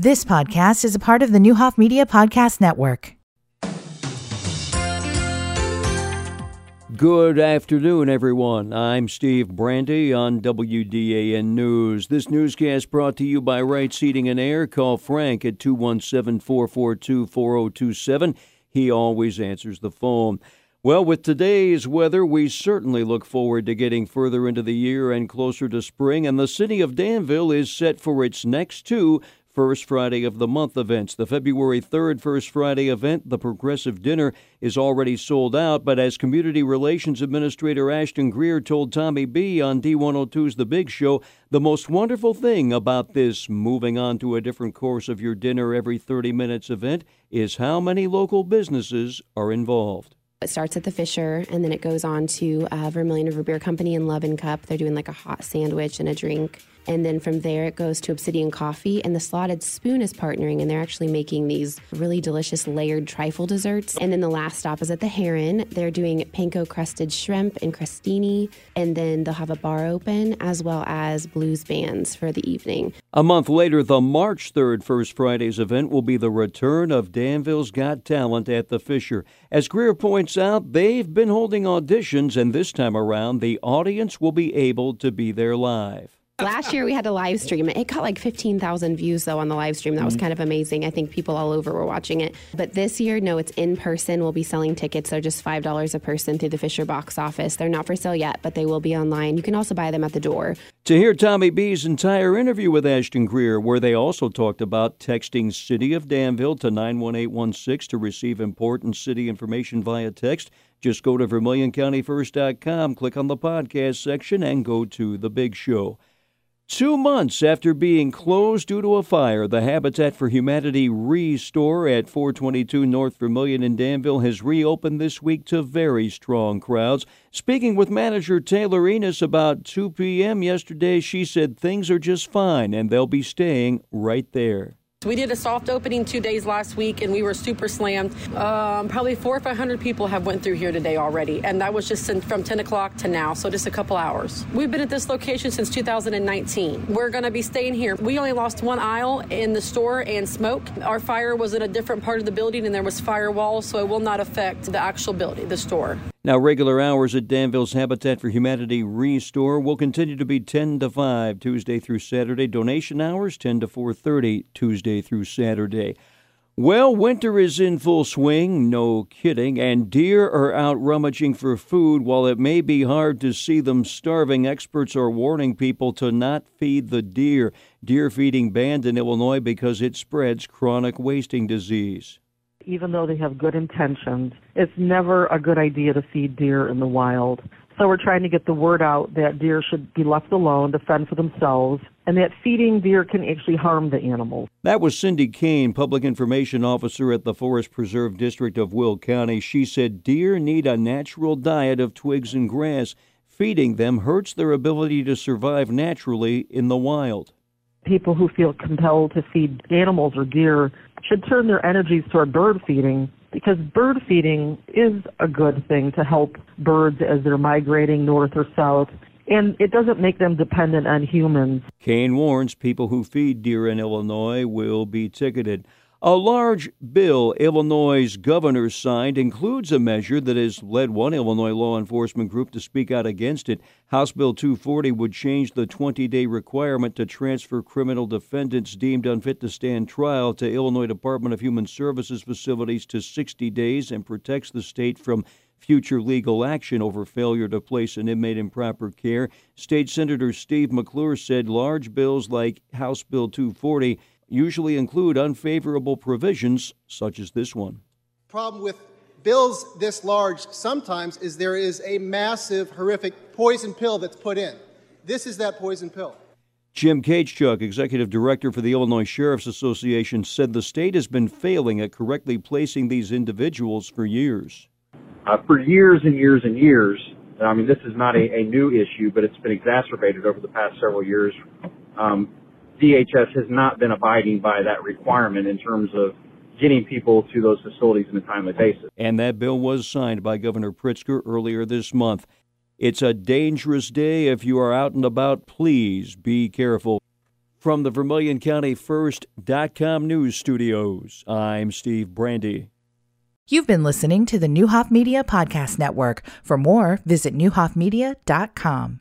This podcast is a part of the Neuhoff Media Podcast Network. Good afternoon, everyone. I'm Steve Brandy on WDAN News. This newscast brought to you by Right Seating and Air. Call Frank at 217 442 4027. He always answers the phone. Well, with today's weather, we certainly look forward to getting further into the year and closer to spring, and the city of Danville is set for its next two First Friday of the Month events. The February 3rd First Friday event, the Progressive Dinner, is already sold out, but as Community Relations Administrator Ashton Greer told Tommy B on D102's The Big Show, the most wonderful thing about this moving on to a different course of your dinner every 30 minutes event is how many local businesses are involved. It starts at the Fisher and then it goes on to uh, Vermilion River Beer Company and Love and Cup. They're doing like a hot sandwich and a drink. And then from there, it goes to Obsidian Coffee. And the Slotted Spoon is partnering, and they're actually making these really delicious layered trifle desserts. And then the last stop is at the Heron. They're doing panko crusted shrimp and crostini. And then they'll have a bar open as well as blues bands for the evening. A month later, the March 3rd First Fridays event will be the return of Danville's Got Talent at the Fisher. As Greer points out, they've been holding auditions, and this time around, the audience will be able to be there live. Last year we had a live stream. It got like 15,000 views though on the live stream. That was mm-hmm. kind of amazing. I think people all over were watching it. But this year, no, it's in person. We'll be selling tickets. They're just $5 a person through the Fisher box office. They're not for sale yet, but they will be online. You can also buy them at the door. To hear Tommy B's entire interview with Ashton Greer, where they also talked about texting City of Danville to 91816 to receive important city information via text, just go to VermilionCountyFirst.com, click on the podcast section, and go to The Big Show. Two months after being closed due to a fire, the Habitat for Humanity Restore at 422 North Vermilion in Danville has reopened this week to very strong crowds. Speaking with manager Taylor Enos about 2 p.m. yesterday, she said things are just fine and they'll be staying right there. We did a soft opening two days last week, and we were super slammed. Um, probably four or five hundred people have went through here today already, and that was just from 10 o'clock to now, so just a couple hours. We've been at this location since 2019. We're going to be staying here. We only lost one aisle in the store and smoke. Our fire was in a different part of the building, and there was firewalls, so it will not affect the actual building, the store. Now, regular hours at Danville's Habitat for Humanity Restore will continue to be 10 to 5 Tuesday through Saturday. Donation hours 10 to 4:30 Tuesday through Saturday. Well, winter is in full swing, no kidding, and deer are out rummaging for food. While it may be hard to see them starving, experts are warning people to not feed the deer. Deer feeding banned in Illinois because it spreads chronic wasting disease even though they have good intentions, it's never a good idea to feed deer in the wild. So we're trying to get the word out that deer should be left alone to fend for themselves and that feeding deer can actually harm the animals. That was Cindy Cain, Public Information Officer at the Forest Preserve District of Will County. She said deer need a natural diet of twigs and grass. Feeding them hurts their ability to survive naturally in the wild. People who feel compelled to feed animals or deer should turn their energies toward bird feeding because bird feeding is a good thing to help birds as they're migrating north or south and it doesn't make them dependent on humans. Cain warns people who feed deer in Illinois will be ticketed. A large bill Illinois' governor signed includes a measure that has led one Illinois law enforcement group to speak out against it. House Bill 240 would change the 20 day requirement to transfer criminal defendants deemed unfit to stand trial to Illinois Department of Human Services facilities to 60 days and protects the state from future legal action over failure to place an inmate in proper care. State Senator Steve McClure said large bills like House Bill 240 usually include unfavorable provisions such as this one. Problem with bills this large sometimes is there is a massive, horrific poison pill that's put in. This is that poison pill. Jim Kaitschuk, executive director for the Illinois Sheriff's Association, said the state has been failing at correctly placing these individuals for years. Uh, for years and years and years, I mean, this is not a, a, new issue, but it's been exacerbated over the past several years. Um, DHS has not been abiding by that requirement in terms of getting people to those facilities on a timely basis. And that bill was signed by Governor Pritzker earlier this month. It's a dangerous day if you are out and about. Please be careful. From the Vermilion County First.com news studios, I'm Steve Brandy. You've been listening to the Neuhoff Media Podcast Network. For more, visit neuhoffmedia.com.